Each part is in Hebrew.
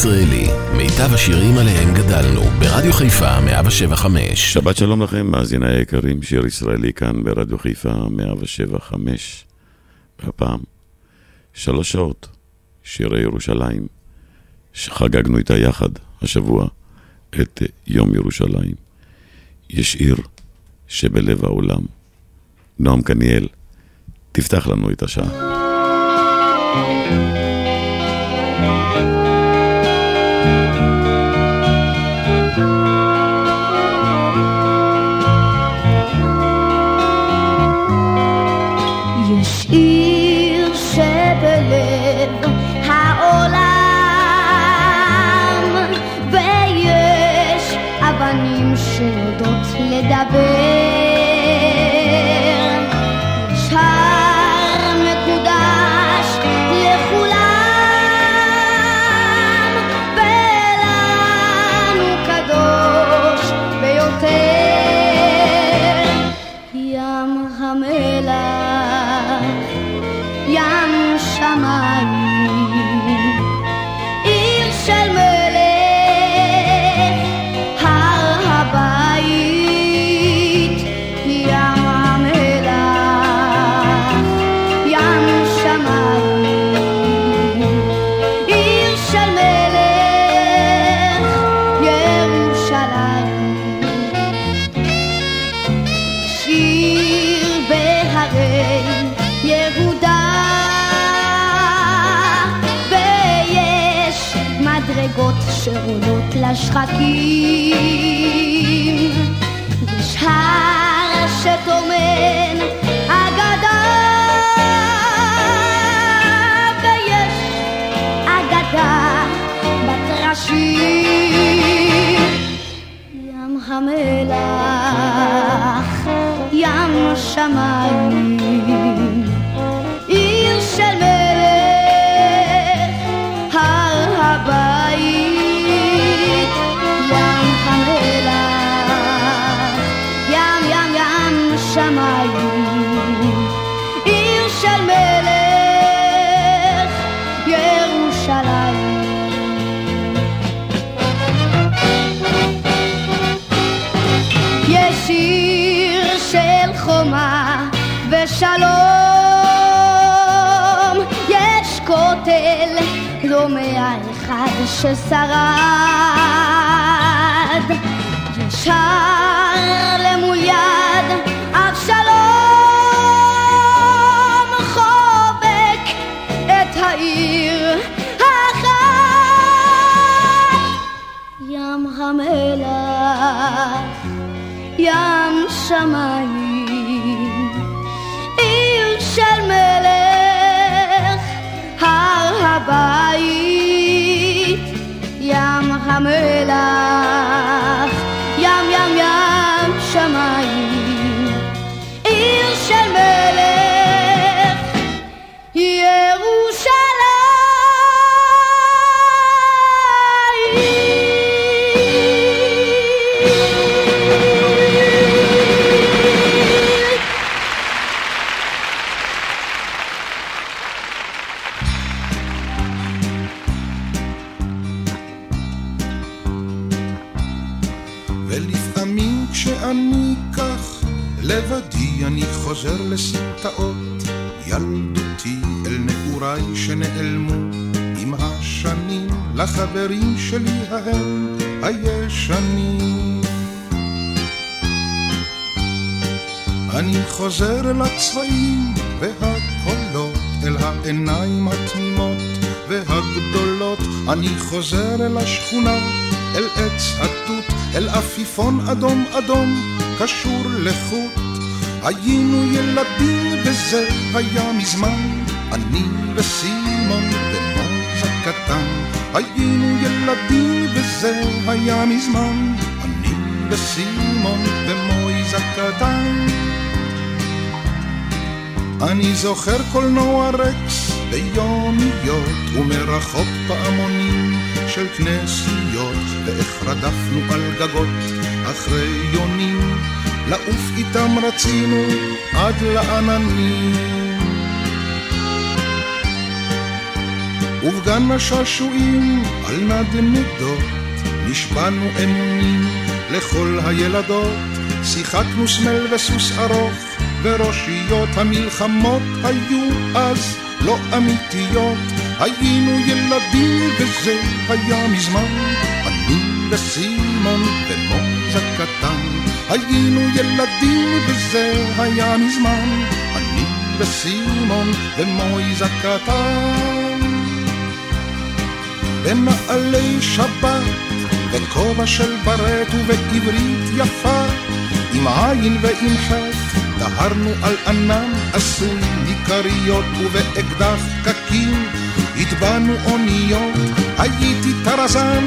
מאזינים לשיר ישראלי, מיטב השירים עליהם גדלנו, ברדיו חיפה 175. שבת שלום לכם, מאזיני היקרים, שיר ישראלי כאן ברדיו חיפה 175. והפעם, שלוש שעות, שירי ירושלים, שחגגנו איתה יחד השבוע את יום ירושלים. יש עיר שבלב העולם. נועם קניאל, תפתח לנו את השעה. השחקים. יש הר שטומן אגדה, ויש אגדה בטרשים. ים המלח, ים שמיים, אחד חוזר אל הצבעים והקולות, אל העיניים התמימות והגדולות, אני חוזר אל השכונה, אל עץ התות, אל עפיפון אדום אדום, קשור לחוט. היינו ילדים וזה היה מזמן, אני וסימון ומויז הקטן. היינו ילדים וזה היה מזמן, אני וסימון ומויז הקטן. אני זוכר קולנוע רקס ביומיות ומרחוק פעמונים של כנסיות ואיך רדפנו על גגות אחרי יונים לעוף איתם רצינו עד לעננים. ובגן השעשועים על נדנדות נשבענו אמונים לכל הילדות, שיחקנו סמל וסוס ארוך, וראשיות המלחמות היו אז לא אמיתיות. היינו ילדים וזה היה מזמן, אני וסימון ומוז הקטן. היינו ילדים וזה היה מזמן, אני וסימון ומויז הקטן. במעלי שבת, בכובע של ברט ובעברית יפה, עם עין ועם חטא, דהרנו על ענן עשוי מכריות ובאקדח קקים, הטבענו אוניות, הייתי טרזן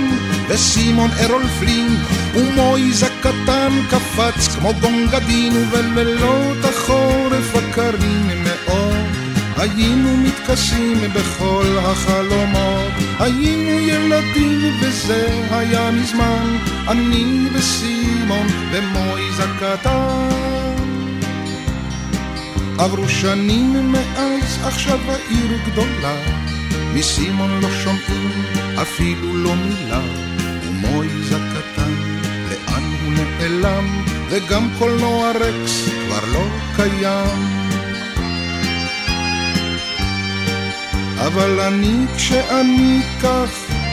וסימון ארול פלין, ומויז הקטן קפץ כמו גונגדין, ובלילות החורף הקרים מאוד, היינו מתכסים בכל החלומות, היינו ילדים וזה היה מזמן, אני וסימון ומויז הקטן. עברו שנים מאז, עכשיו העיר גדולה, מסימון לא שומעים אפילו לא מילה, ומויז הקטן, לאן הוא נעלם, וגם קולנוע רקס כבר לא קיים. אבל אני, כשאני כך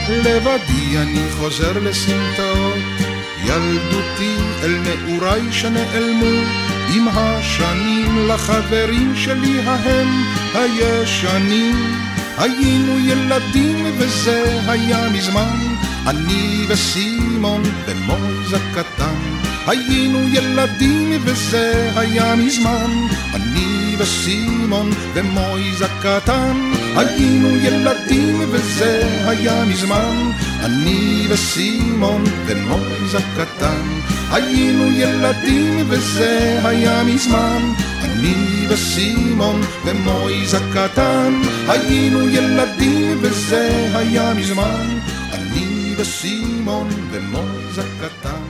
לבדי, אני חוזר לסמטאות. ילדותי אל נעוריי שנעלמו עם השנים לחברים שלי ההם הישנים. היינו ילדים וזה היה מזמן, אני וסימון ומויז הקטן. היינו ילדים וזה היה מזמן, אני וסימון ומויז הקטן. היינו ילדים וזה היה מזמן, אני וסימון ומויז הקטן. היינו ילדים וזה היה מזמן, אני וסימון ומויז הקטן. היינו ילדים וזה היה מזמן, אני וסימון ומויז הקטן.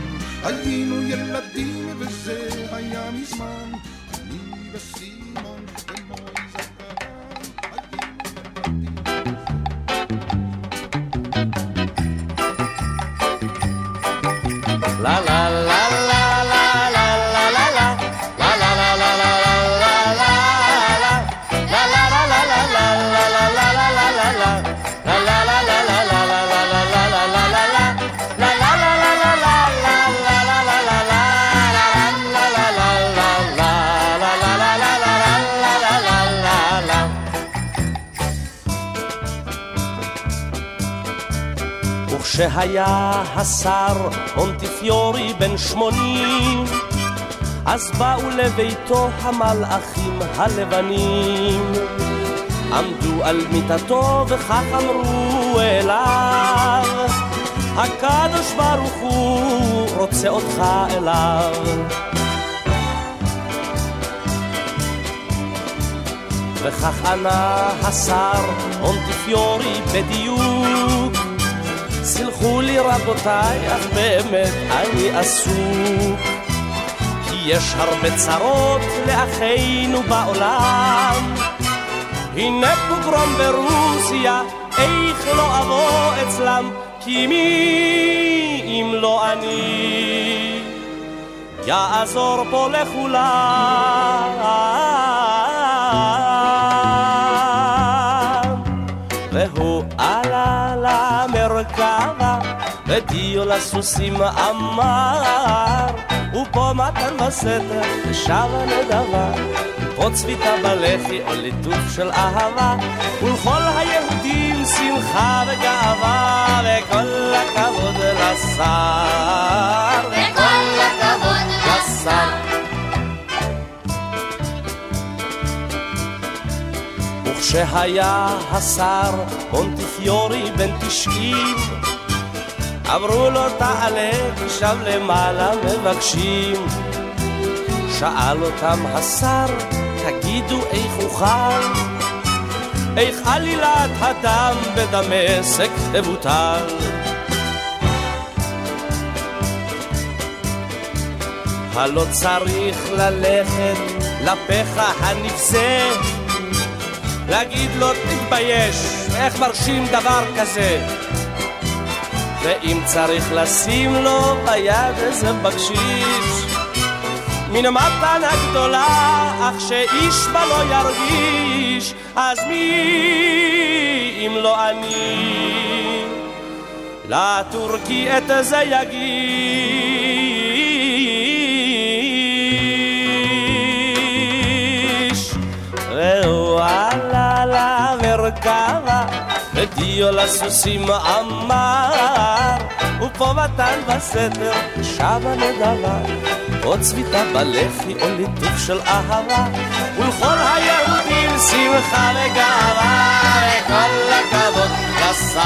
היינו ילדים וזה היה מזמן, אני וסימון וכשהיה השר מונטיפיורי בן שמונים, אז באו לביתו המלאכים הלבנים. עמדו על מיטתו וכך אמרו אליו, הקדוש ברוך הוא רוצה אותך אליו. וכך ענה השר מונטיפיורי בדיוק סלחו לי רבותיי, אך באמת אני עסוק. כי יש הרבה צרות לאחינו בעולם. הנה פוגרום ברוסיה, איך לא אבוא אצלם? כי מי אם לא אני? יעזור פה לכולם ודיו לסוסים אמר ופה מתן בסתר ושב הנדבה פה צביתה בלחי או ליטוף של אהבה ולכל היהודים שמחה וגאווה וכל הכבוד לשר וכל הכבוד לשר וכשהיה השר מונטיפיורי בן תשעים אמרו לו תעלה שם למעלה מבקשים. שאל אותם השר תגידו איך אוכל? איך עלילת הדם בדמשק תבוטל? הלא צריך ללכת לפחה הנבזה להגיד לו תתבייש ואיך מרשים דבר כזה. ואם צריך לשים לו ביד איזה בקשיש, מן המתנה גדולה, אך שאיש בה לא ירגיש, אז מי אם לא אני? לטורקי את זה יגיש. ודיו לסוסים אמר, ופה ותן בסתר, שבה נדבה. או צביתה בלחי או ליטוף של אהבה ולכל היהודים שמחה וגאווה וכל הכבוד לשר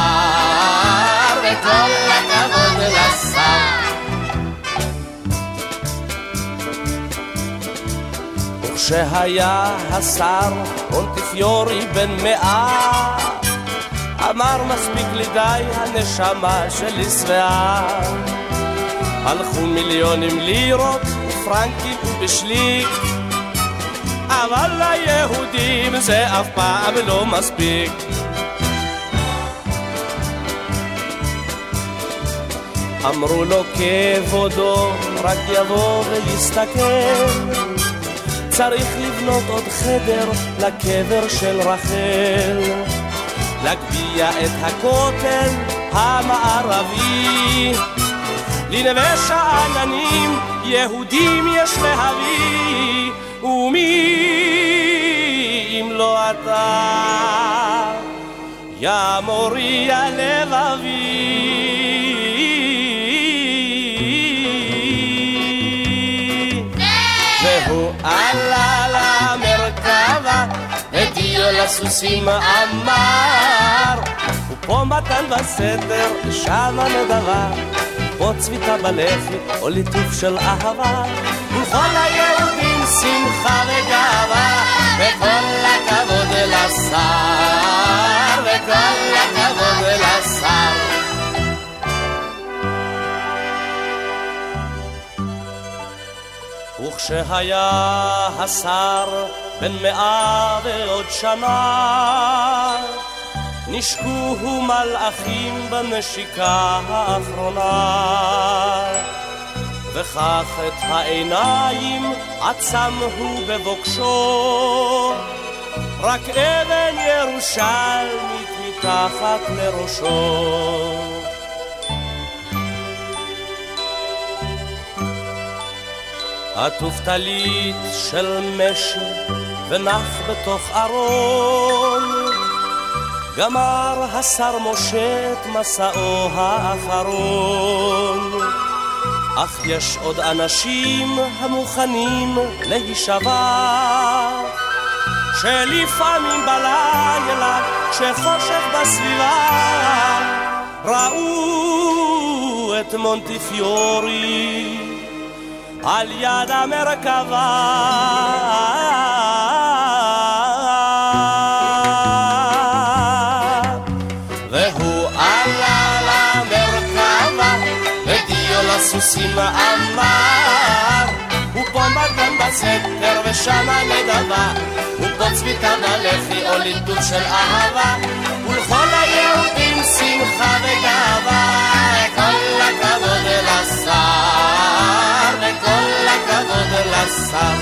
וכל הכבוד לשר וכשהיה השר מונטיפיורי בן מאה אמר מספיק לי די הנשמה שלי שבעה הלכו מיליונים לירות ופרנקים בשליק. אבל ליהודים זה אף פעם לא מספיק. אמרו לו כבודו רק יבוא ויסתכל. צריך לבנות עוד חדר לקבר של רחל להגביה את הכותל המערבי לנווה שאננים יהודים יש להביא, ומי אם לא אתה, יא מורי הלבבי. ודיו לסוסים אמר, ופה מתן בסתר, שמה נדבה. או צביתה בלחי, או ליטוף של אהבה. ולכל היהודים שמחה וגאווה, וכל הכבוד לשר, וכל הכבוד לשר. וכשהיה השר בן מאה ועוד שנה, נשקוהו מלאכים בנשיקה האחרונה. וכך את העיניים עצם הוא בבוקשו רק אבן ירושלמית מתחת לראשו עטוף טלית של משי ונח בתוך ארון גמר השר משה את מסעו האחרון. אך יש עוד אנשים המוכנים להישבע, שלפעמים בלילה, כשחושך בסביבה, ראו את מונטיפיורי על יד המרכבה. הסוסים אמר, ופה מגן בסתר ושמה נדבה, ופה צביתה בלחי או ליטוף של אהבה, ולכל היהודים שמחה וגאווה, כל הכבוד לשר, וכל הכבוד לשר.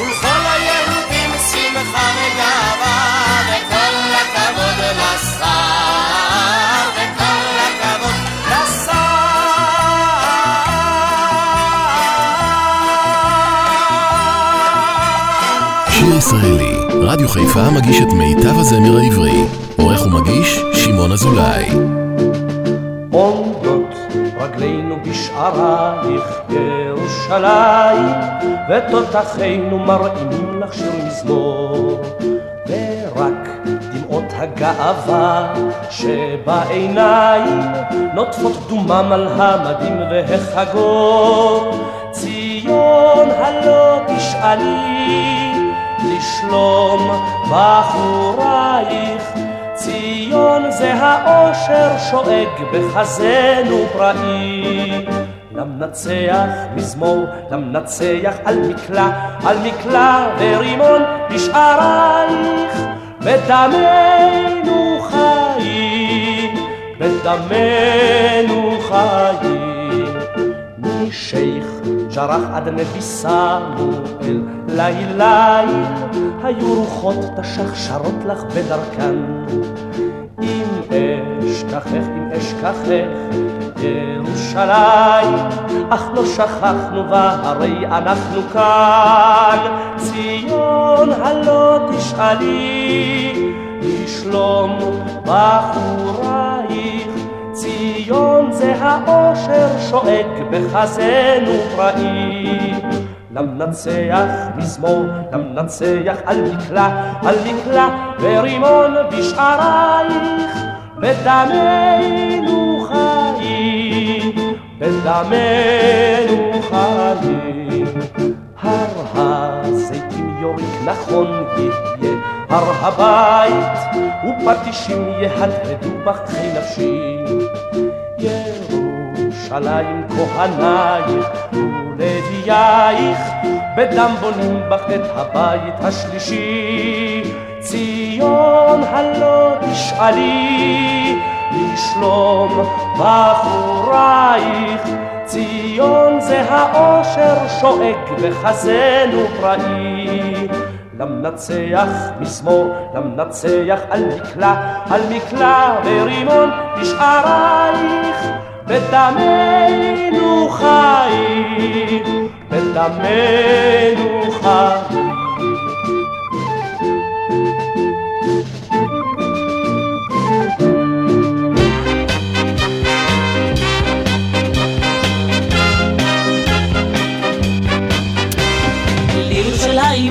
ולכל היהודים שמחה וגאווה, וכל הכבוד לשר. ישראלי, רדיו חיפה מגיש את מיטב הזמר העברי. עורך ומגיש, שמעון אזולאי. בשערייך ירושלים, ותותחינו מרעימים לך שיר מזמור. ורק דמעות הגאווה שבעיניים נוטפות דומם על המדים והחגור. ציון הלא תשאלי לשלום בחורייך. ציון זה האושר שואג בחזנו פראי. למנצח מזמור, למנצח על מקלע, על מקלע ורימון בשערייך, ודמנו בדמנו חיים. משייח ג'רח עד נבי סמואל, ליל ליל, היו רוחות תשחשרות לך בדרכן. אשכחך, אם אשכחך, ירושלים, אך לא שכחנו בה, הרי אנחנו כאן. ציון הלא תשאלי, לשלום בחורייך. ציון זה האושר שואג בחזנו פראי. למנצח מזמור, למנצח על מקלע, על מקלע ורימון בשערייך, בדמנו חיים, בדמנו חיים. הר הזיתים יוריק נכון יהיה, הר הבית ופטישים יהדהדו בחי נפשי. ירושלים כהנייך ולווייך, בדם בונים בך את הבית השלישי. ציון הלא תשאלי, לשלום בחורייך. ציון זה האושר שואג בחזנו פראי. למנצח מזמור, למנצח על מקלע, על מקלע ורימון בשערייך. בדמנו חיים, בדמנו חיים.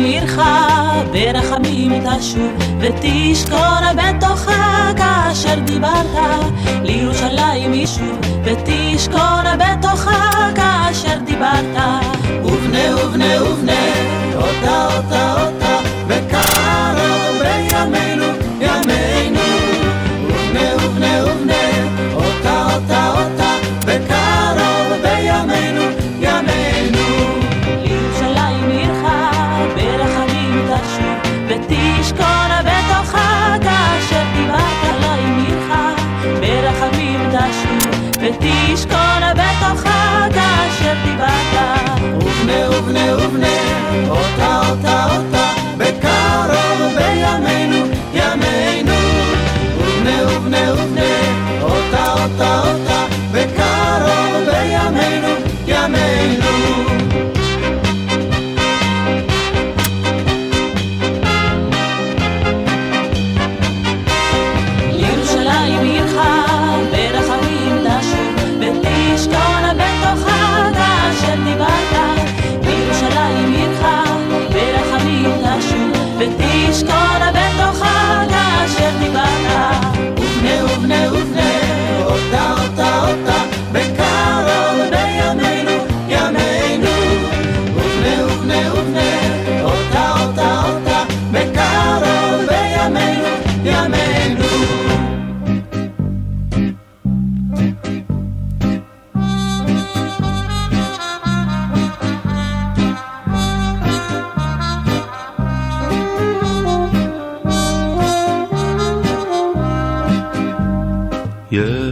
עירך ברחמים תשוב ותשכון בתוכה כאשר דיברת. לירושלים ישוב ותשכון בתוכה כאשר דיברת. ובנה ובנה ובנה אותה אותה אותה וקרוב בימינו כאשר דיברת. ובנה ובנה ובנה אותה אותה אותה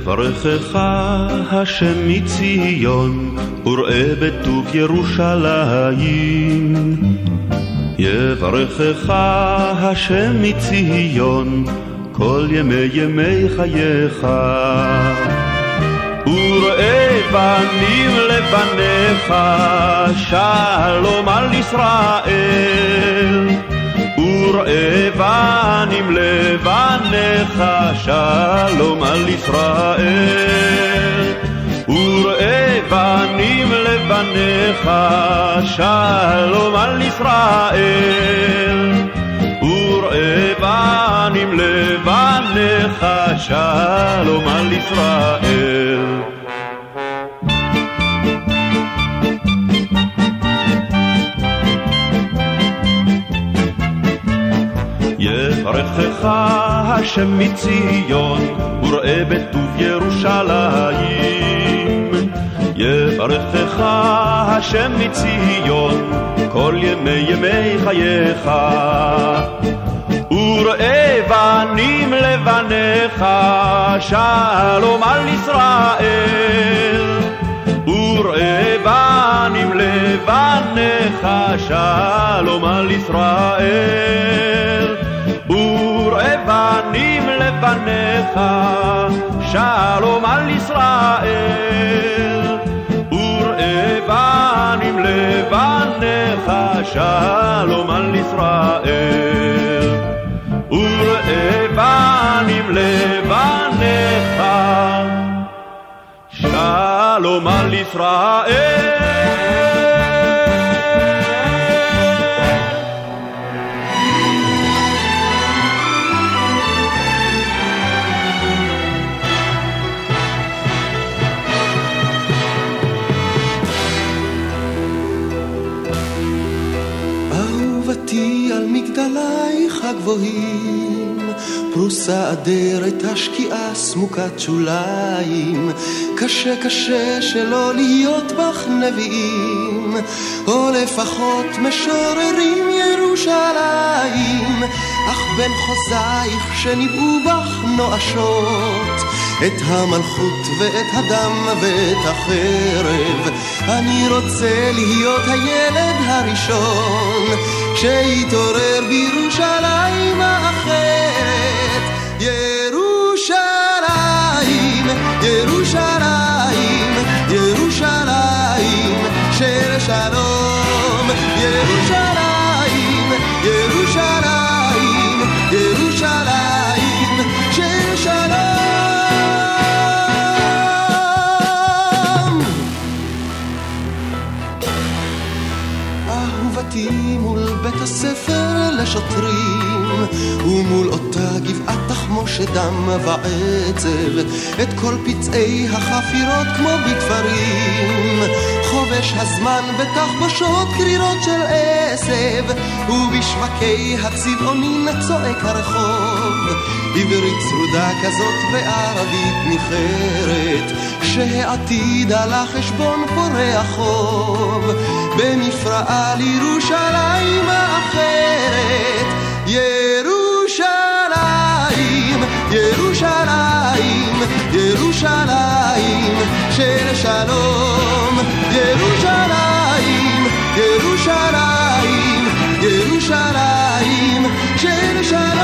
יברכך השם מציון, וראה בטוב ירושלים. יברכך השם מציון, כל ימי ימי חייך. וראה בנים לבניך, שלום על ישראל. בנים לבניך, שלום על ישראל. וראה בנים לבניך, שלום על ישראל. וראה בנים לבניך, שלום על ישראל. יברכך השם מציון, וראה בטוב ירושלים. יברכך השם מציון, כל ימי ימי חייך. וראה בנים לבניך, שלום על ישראל. וראה בנים לבניך, שלום על ישראל. וראה בנים לבניך, שלום על ישראל. וראה בנים לבניך, שלום על ישראל. וראה בנים לבניך, שלום על ישראל. פרוסה אדרת השקיעה סמוקת שוליים, קשה קשה שלא להיות בך נביאים, או לפחות משוררים ירושלים, אך בין חוזייך שניבאו בך נואשות, את המלכות ואת הדם ואת החרב. אני רוצה להיות הילד הראשון. שיתעורר בירושלים האחרת. ירושלים, ירושלים, ירושלים של שלום. ירושלים, ירושלים, ירושלים של שלום. אהובתי מול בית הספר לשוטרים ומול אותה גבעת תחמושת דם ועצב את כל פצעי החפירות כמו בתפרים חובש הזמן בתחבושות קרירות של עשב ובשווקי הצבעונין צועק הרחוב. עברית צרודה כזאת וערבית ניחרת שהעתיד על החשבון פורע חוב במפרעה לירושלים האחרת ירושלים של שלום. ירושלים, ירושלים, ירושלים של שלום.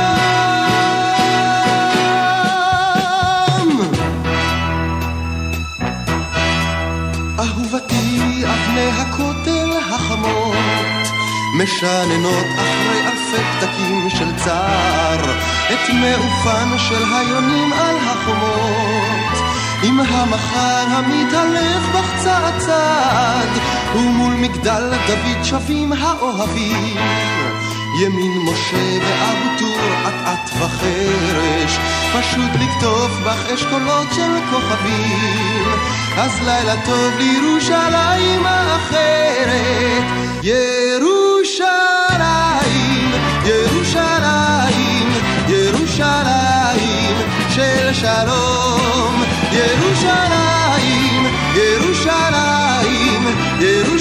משננות אחרי אלפי פתקים של צער את מעופן של היונים על החומות עם המחר המתעלף בך צעד צעד ומול מגדל דוד שבים האוהבים. ימין משה ואבו טור אט-אט וחרש פשוט לקטוף בך אשכולות של כוכבים. אז לילה טוב לירושלים האחרת. ירושלים, ירושלים, ירושלים של שלום ירושלים, ירושלים, ירושלים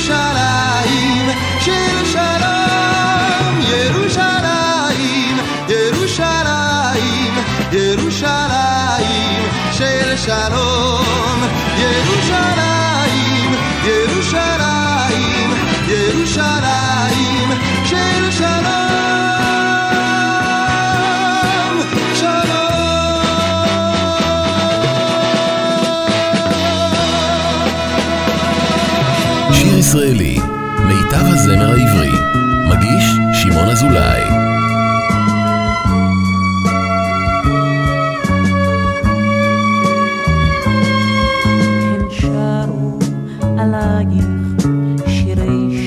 שיר ישראלי, מיטב הזמר העברי, מגיש שמעון אזולאי.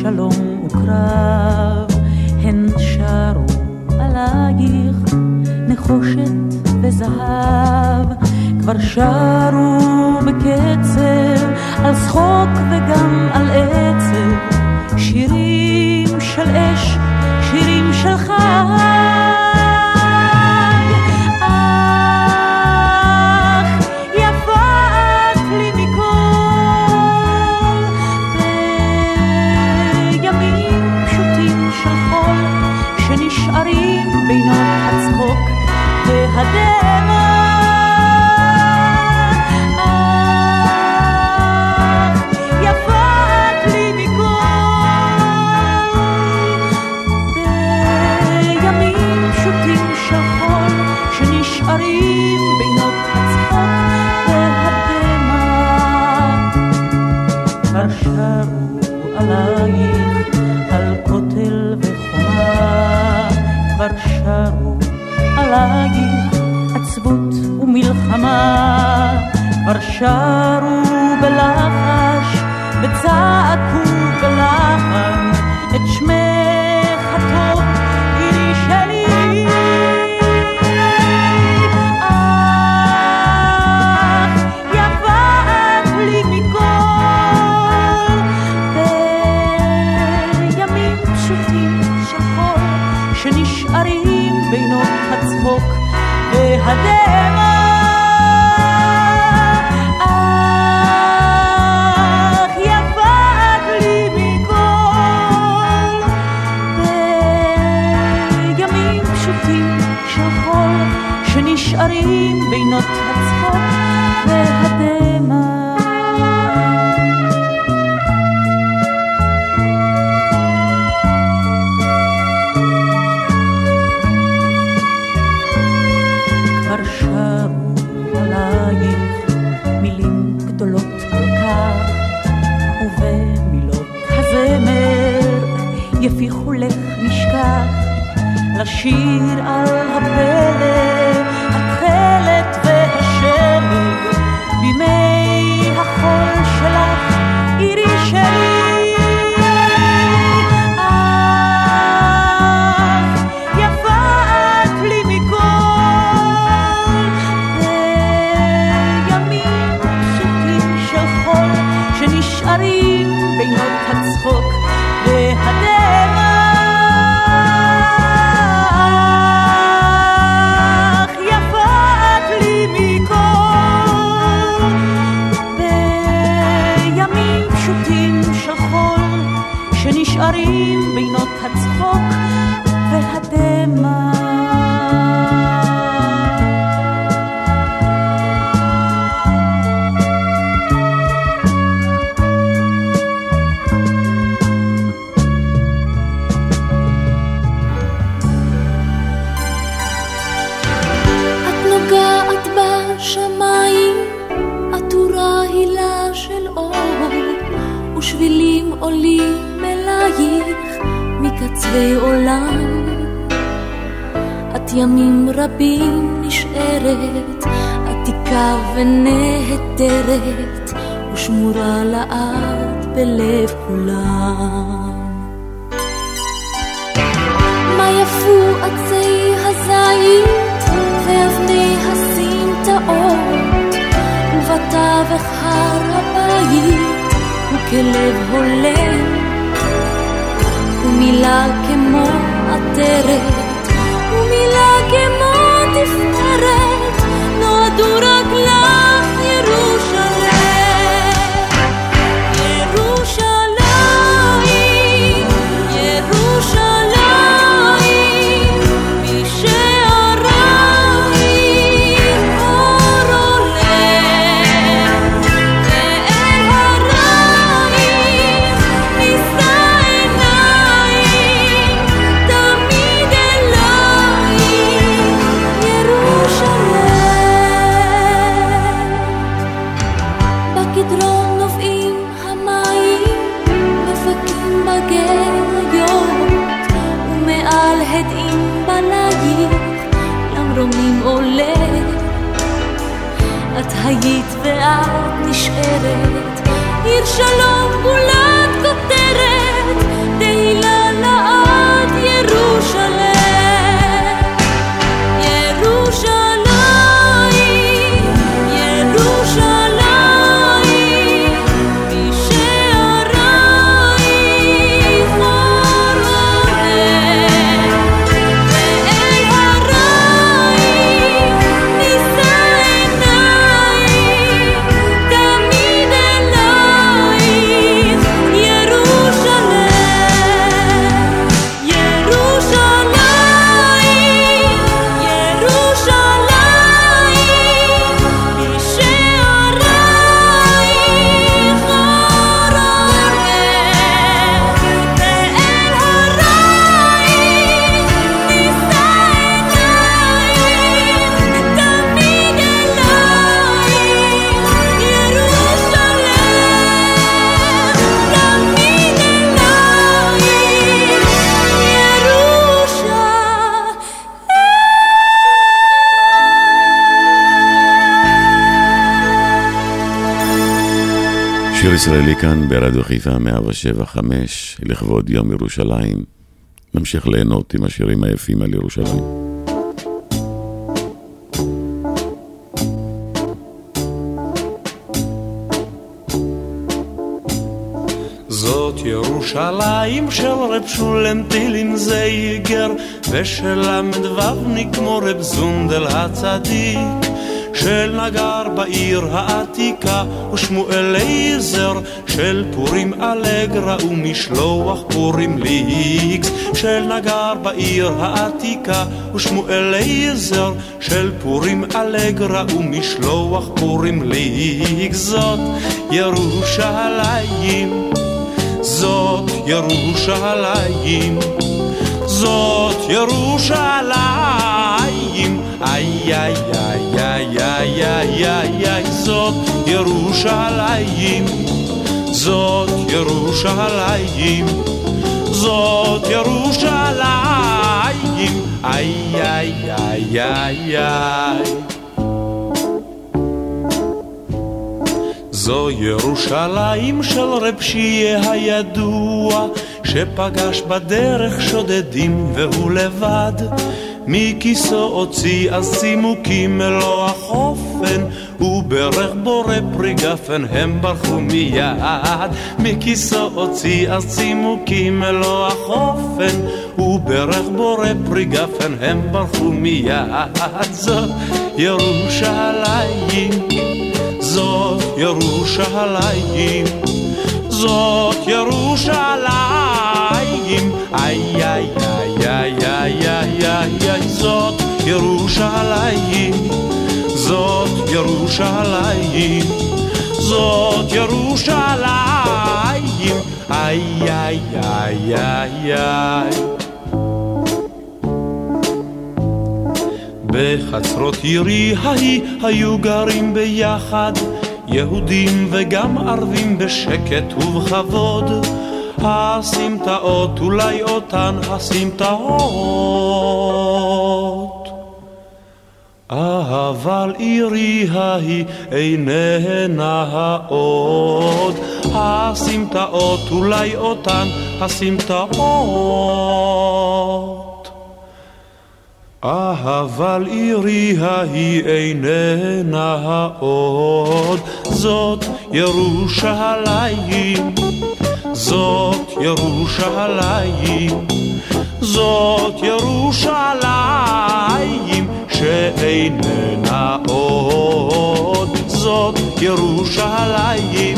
שלום וקרב, הן שרו עלייך נחושת וזהב, כבר שרו בקצב על צחוק וגם שירים של אש, שירים של חג. 山 חיים בינות הצחוק והדמע. כבר שבו עלייך מילים גדולות כל כך, ובמילות הזמר יפיחו לך משכח לשיר הולם, ומילה כמו עטרת, ומילה כמו תפארת, נועדו רגליים ישראלי כאן ברדיו חיפה 175 לכבוד יום ירושלים. נמשיך ליהנות עם השירים היפים על ירושלים. ירושלים של רב שולם טילין זייגר ושל ל"ו כמו רב זונדל הצדיק של נגר בעיר העתיקה ושמואל אליעזר של פורים אלגרה ומשלוח פורים ליקס של נגר בעיר העתיקה ושמואל אליעזר של פורים אלגרה ומשלוח פורים ליקס זאת ירושלים זאת ירושלים, זאת ירושלים, איי איי איי איי איי איי איי זאת ירושלים, זאת ירושלים, זאת ירושלים, איי איי איי איי איי. זו ירושלים של רב שיהיה הידוע, שפגש בדרך שודדים והוא לבד. מכיסו הוציא אז צימוקים מלוא החופן, וברך בורא פרי גפן הם ברחו מיד. מכיסו הוציא אז צימוקים מלוא החופן, וברך בורא פרי גפן הם ברחו מיד. זאת ירושלים זאת ירושלים, זאת ירושלים, איי איי איי זאת ירושלים, זאת ירושלים, זאת ירושלים, איי איי איי איי איי. בחצרות עירי ההיא היו גרים ביחד יהודים וגם ערבים בשקט ובכבוד הסמטאות אולי אותן הסמטאות אבל עירי ההיא איננה העוד הסמטאות אולי אותן הסמטאות אבל עירי ההיא איננה העוד, זאת ירושלים, זאת ירושלים, זאת ירושלים שאיננה עוד, זאת ירושלים,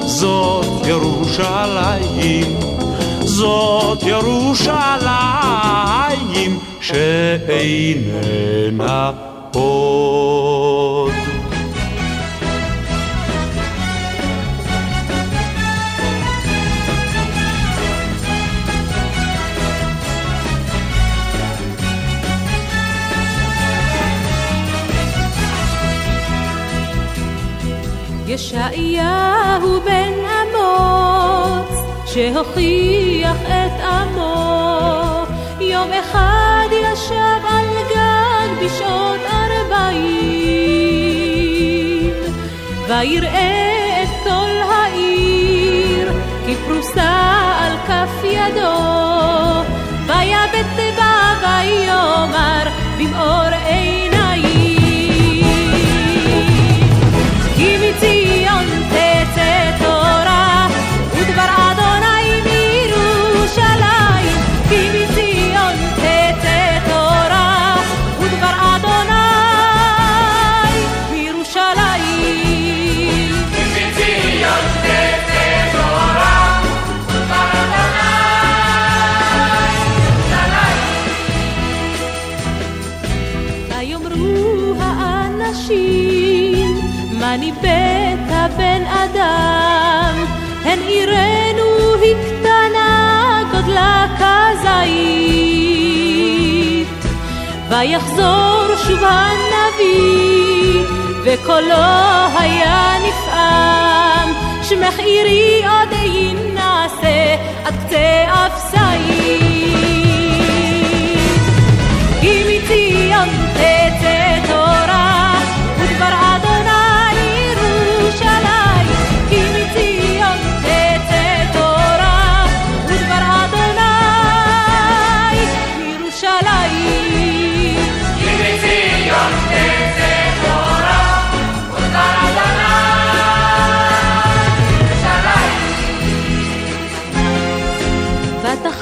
זאת ירושלים, זאת ירושלים שאיננה עוד. ישעיהו בן אמוץ שהוכיח את עמו. יום אחד ישב על גג בשעות ארבעים ויראה את כל העיר כפרוסה על כף ידו. ויבט בה ויאמר במאור ניבאת בן אדם. הן עירנו היא קטנה גודלה כזית. ויחזור שוב הנביא וקולו היה נפעם. שמך עירי עוד יינשא עד קצה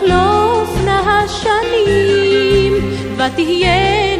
לא תחלופנה השנים ותהיה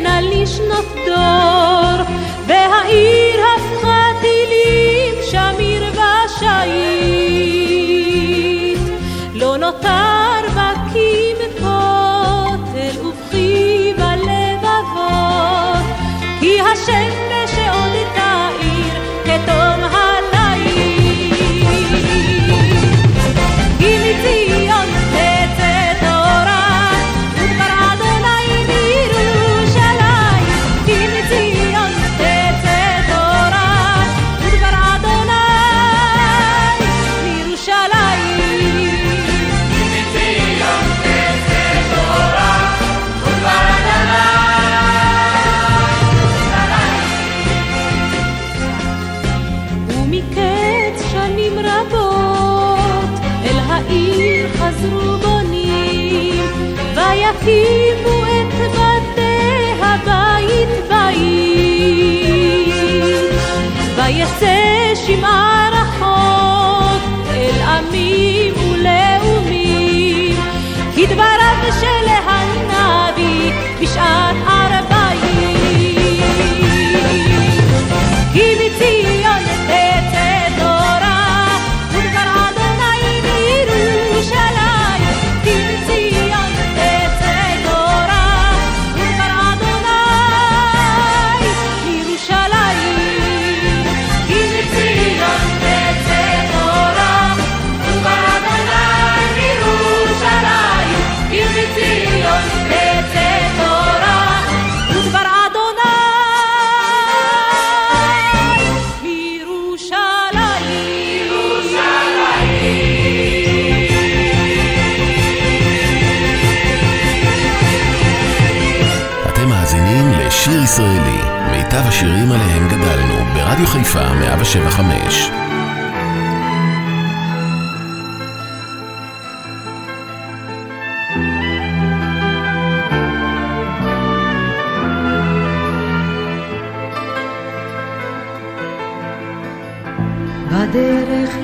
לשיר ישראלי, מיטב השירים עליהם גדלנו, ברדיו חיפה 175. בדרך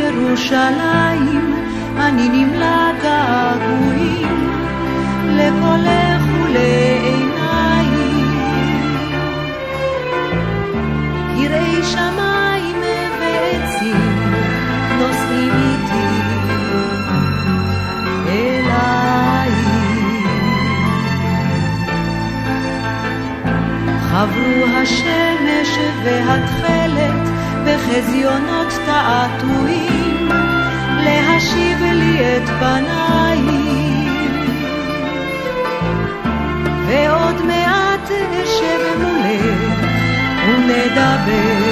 לירושלים אני נמלא געגועים לקולך ולעיניים חברו השמש והתכלת בחזיונות תעתועים להשיב לי את פנייך ועוד מעט אשב מולך ונדבר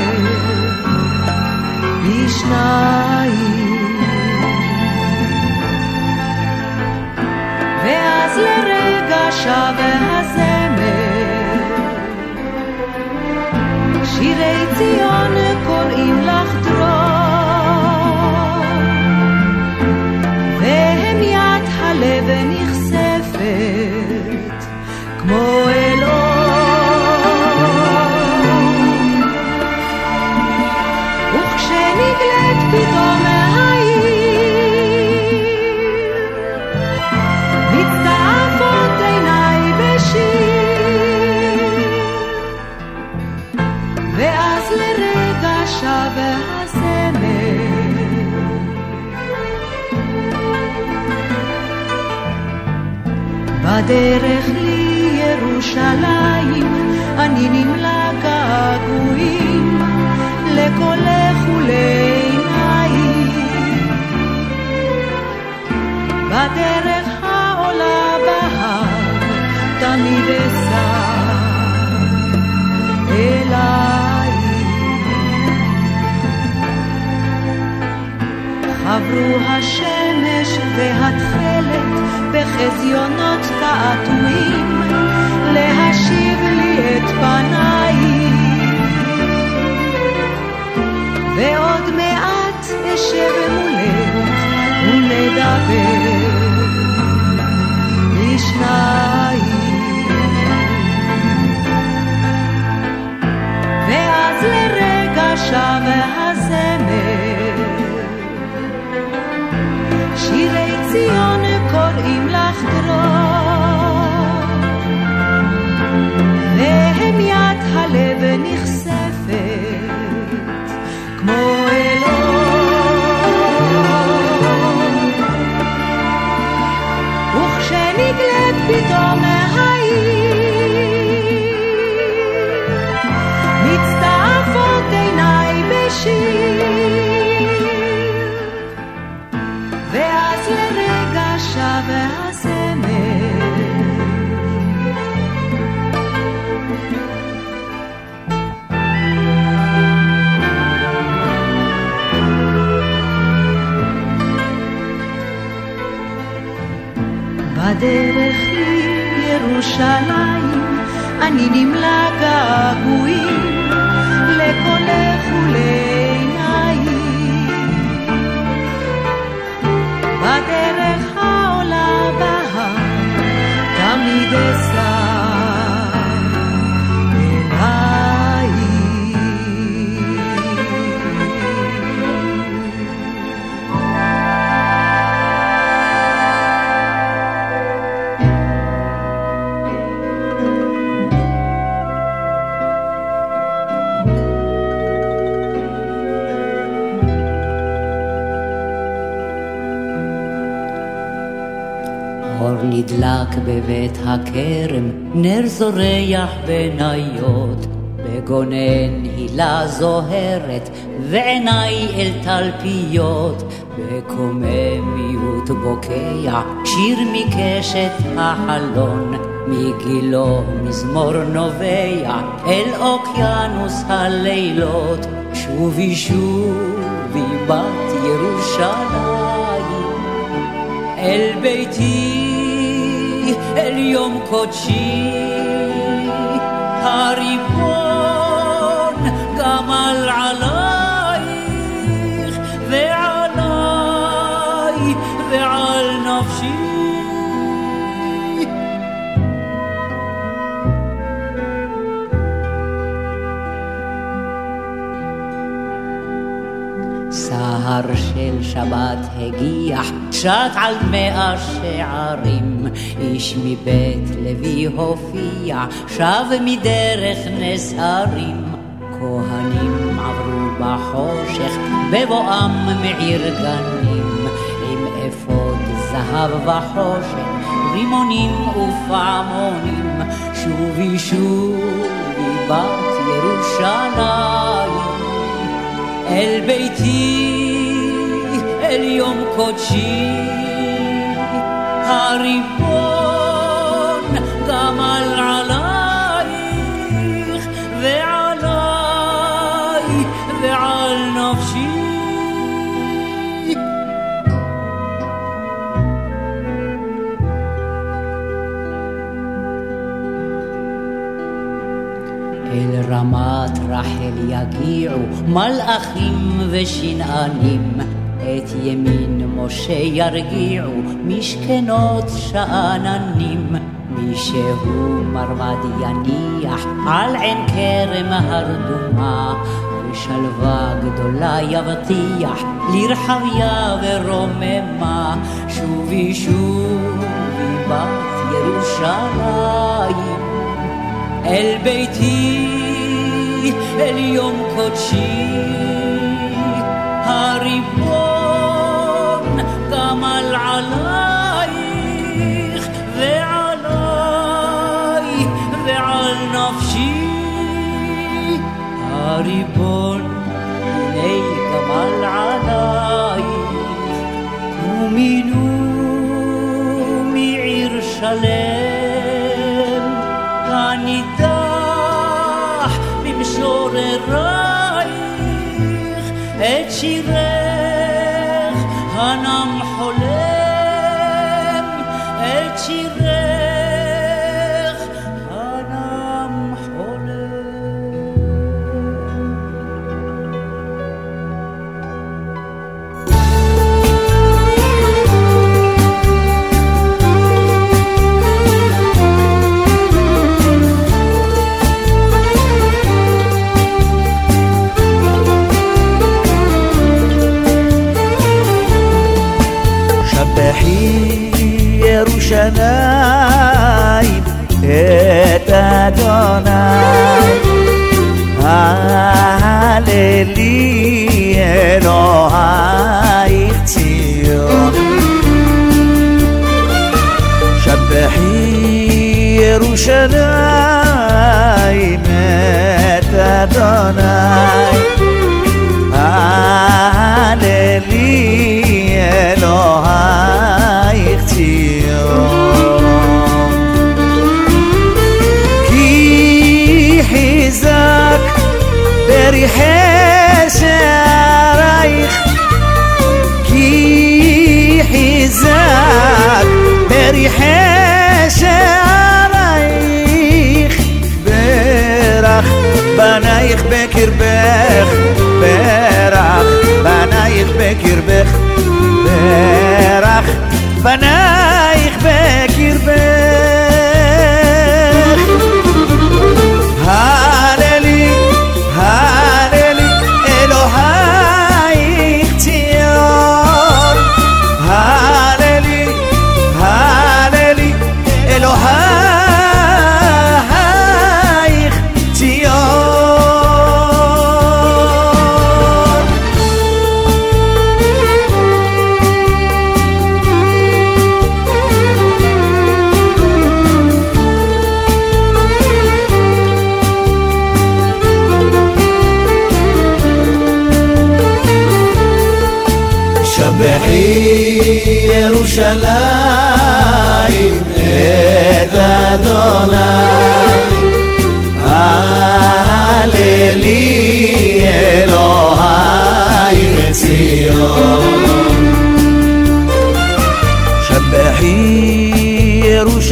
בשניים. ואז לרגע שב לרגע שב הזמר בדרך לירושלים אני נמלא געגועים לקולך ולעיניים בדרך העולה בהר תמיד אסע אלייך חברו השמש והתכלת בחזיונות תעתועים להשיב לי את פנייך ועוד מעט אשב מולך ונדבר לשניים ואז לרגע שב ציון קוראים לך דרור, והמיית הלב נחשפת. בדרך לירושלים אני נמלא געגועים לקולך ולעינייך נדלק בבית הכרם, נר זורח בניות, בגונן הילה זוהרת, ועיניי אל תלפיות, בקוממיות בוקע, שיר מקשת החלון, מגילו מזמור נובע, אל אוקיינוס הלילות, שובי שובי בת ירושלים. אל ביתי, אל יום קודשי, הריבון סהר של שבת הגיח, שט על מאה שערים, איש מבית לוי הופיע, שב מדרך נס הרים. כהנים עברו בחושך, בבואם מעיר גנים, עם אפוד זהב וחושך, רימונים ופעמונים, שובי שובי בת ירושלים. אל ביתי, אל יום קודשי, הריבון גמל עלייך ועליי ועל נפשי. אל רמת רחל יגיעו מלאכים ושנענים, ימין משה ירגיעו משכנות שאננים. מי שהוא מרמד יניח על עין כרם הרדומה, ושלווה גדולה יבטיח לרחביה ורוממה. שובי שובי בת ירושלים אל ביתי, אל יום קודשי, עלייך ועליי ועל נפשי. הריבון הנה גמל עלייך, ומינו מעיר שלם הנידח במשוררייך את שירך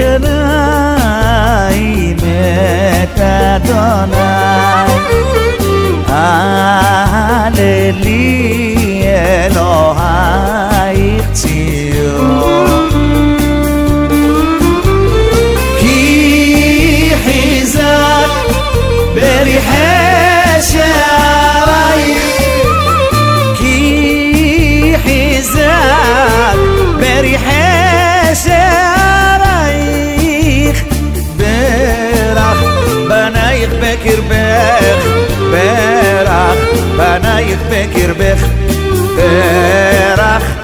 ירושלים את אדוני הללי בנייך בקרבך ברך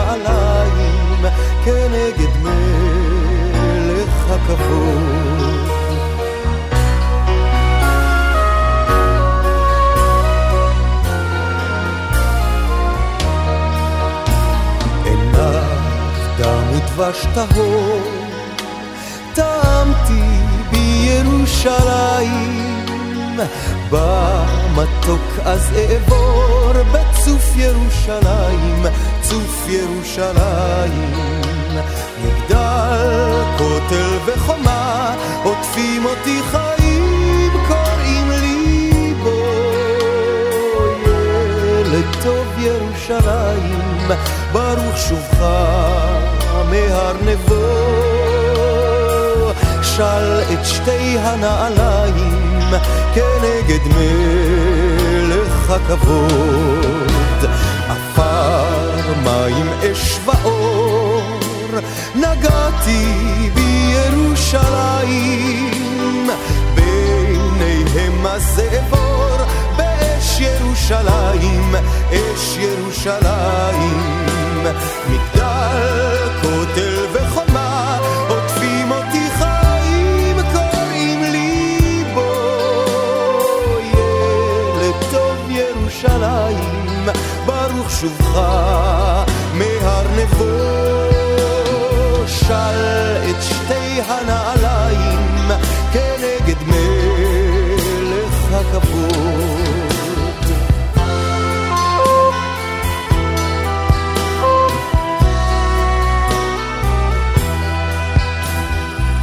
שתי הנעליים כנגד מלך הכבוד. דם ודבש טהור, טעמתי בירושלים, במתוק אז אעבור בצוף ירושלים, צוף ירושלים. מגדל, כותל וחומה, עוטפים אותי חיים, קוראים לי בו. ילד טוב ירושלים, ברוך שובך מהר נבו. של את שתי הנעליים כנגד מלך הכבוד. עפר, מים, אש ואור, נגעתי בירושלים, ביניהם הזאבור, באש ירושלים, אש ירושלים. מגדל, כותל וחומה, עוטפים ברוך שובך של את שתי הנעליים כנגד מלך הכבוד.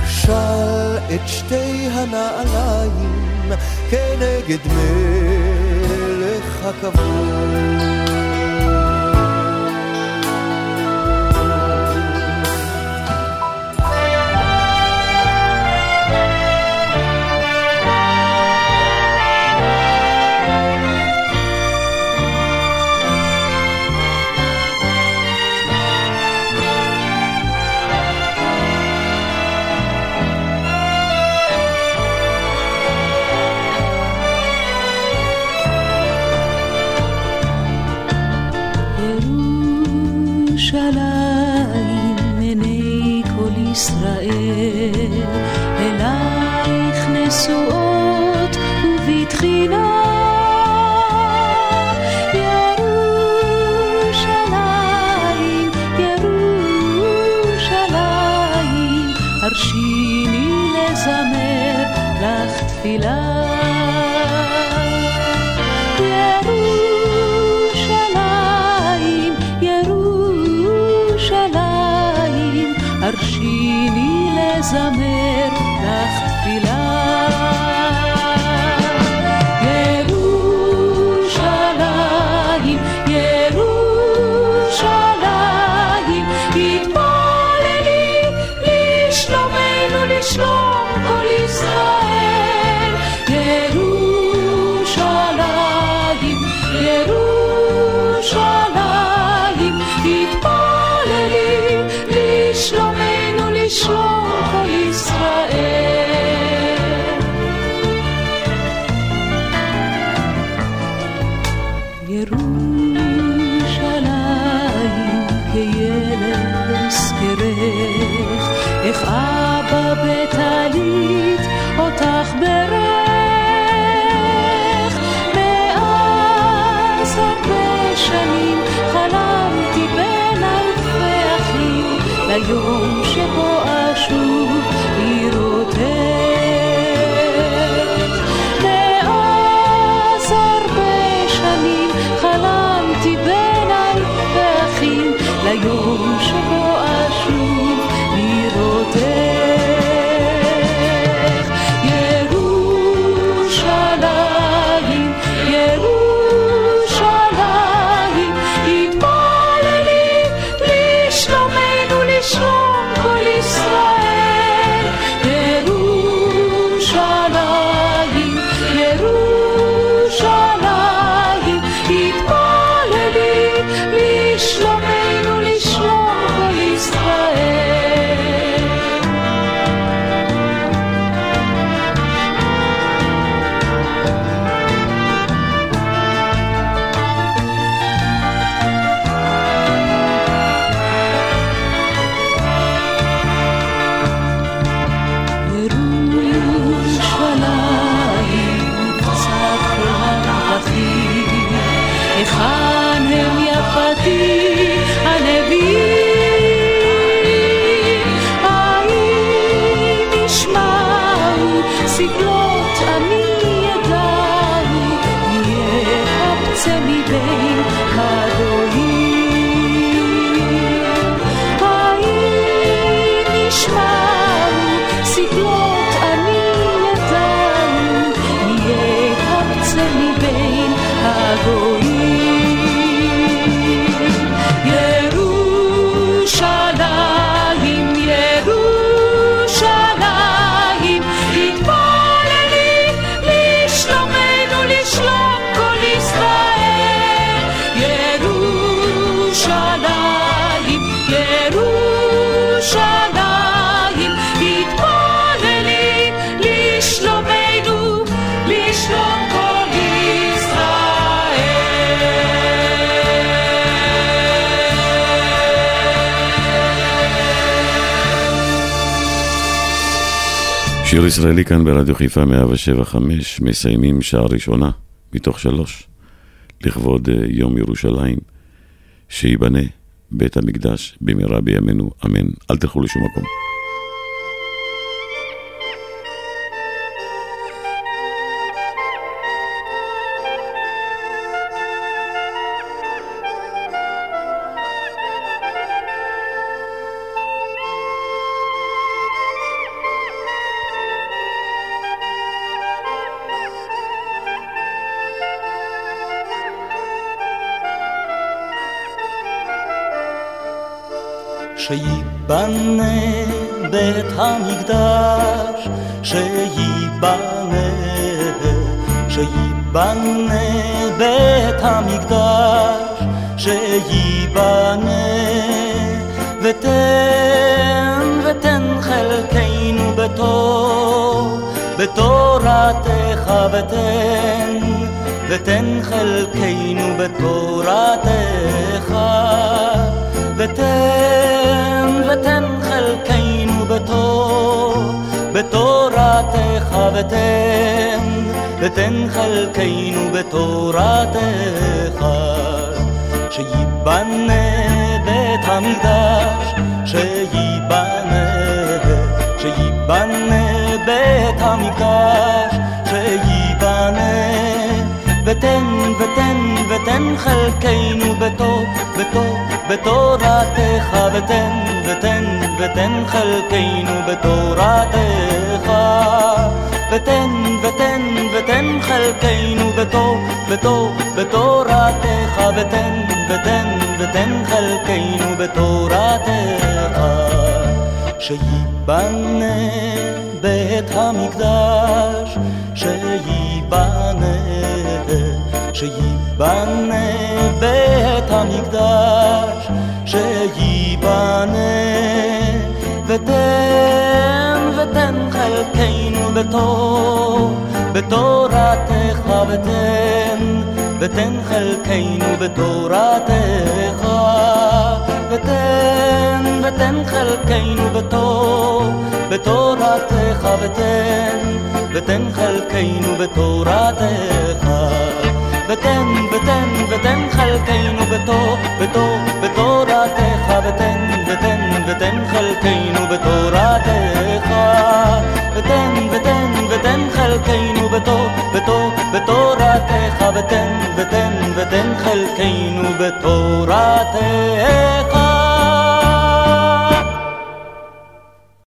של את שתי הנעליים כנגד מלך הכבוד. ירושלים עיני כל ישראל, אלייך נשואות ובתחינה. ירושלים, ירושלים, הרשיני לזמר לך תפילה. yo. ישראלי כאן ברדיו חיפה 175, מסיימים שעה ראשונה מתוך שלוש, לכבוד אה, יום ירושלים, שייבנה בית המקדש במהרה בימינו, אמן. אל תלכו לשום מקום. שייבנה בית המקדש, שייבנה, שייבנה בית המקדש, שייבנה, ותן, ותן חלקנו בתור, בתורתך ותן, ותן חלקנו בתורתך. ותן בתור, בתורתך ותן, ותן חלקנו בתורתך. שייבנה בית המקדש, שייבנה, שייבנה בית המקדש, שייבנה. ותן, ותן, ותן חלקנו בתור, בתור, בתורתך, ותן, ותן, ותן חלקנו בתורתך. ותן, ותן, ותן חלקנו בתור, בתור, בתורתך, ותן, ותן, ותן חלקנו בתורתך. שייבנה בית המקדש, שייבנה, שייבנה בית המקדש, שייבנה, ותן, ותן חלקנו בתור, בתורתך ותן, ותן חלקנו בתורתך, ותן, ותן חלקנו בתור, בתורתך ותן, ותן חלקנו בתורתך. ותן, ותן, ותן חלקנו בתור, בתור, בתורתך, ותן, ותן, ותן חלקנו בתורתך. ותן, ותן, ותן חלקנו בתור, בתור, בתורתך, ותן, ותן, ותן חלקנו בתורתך.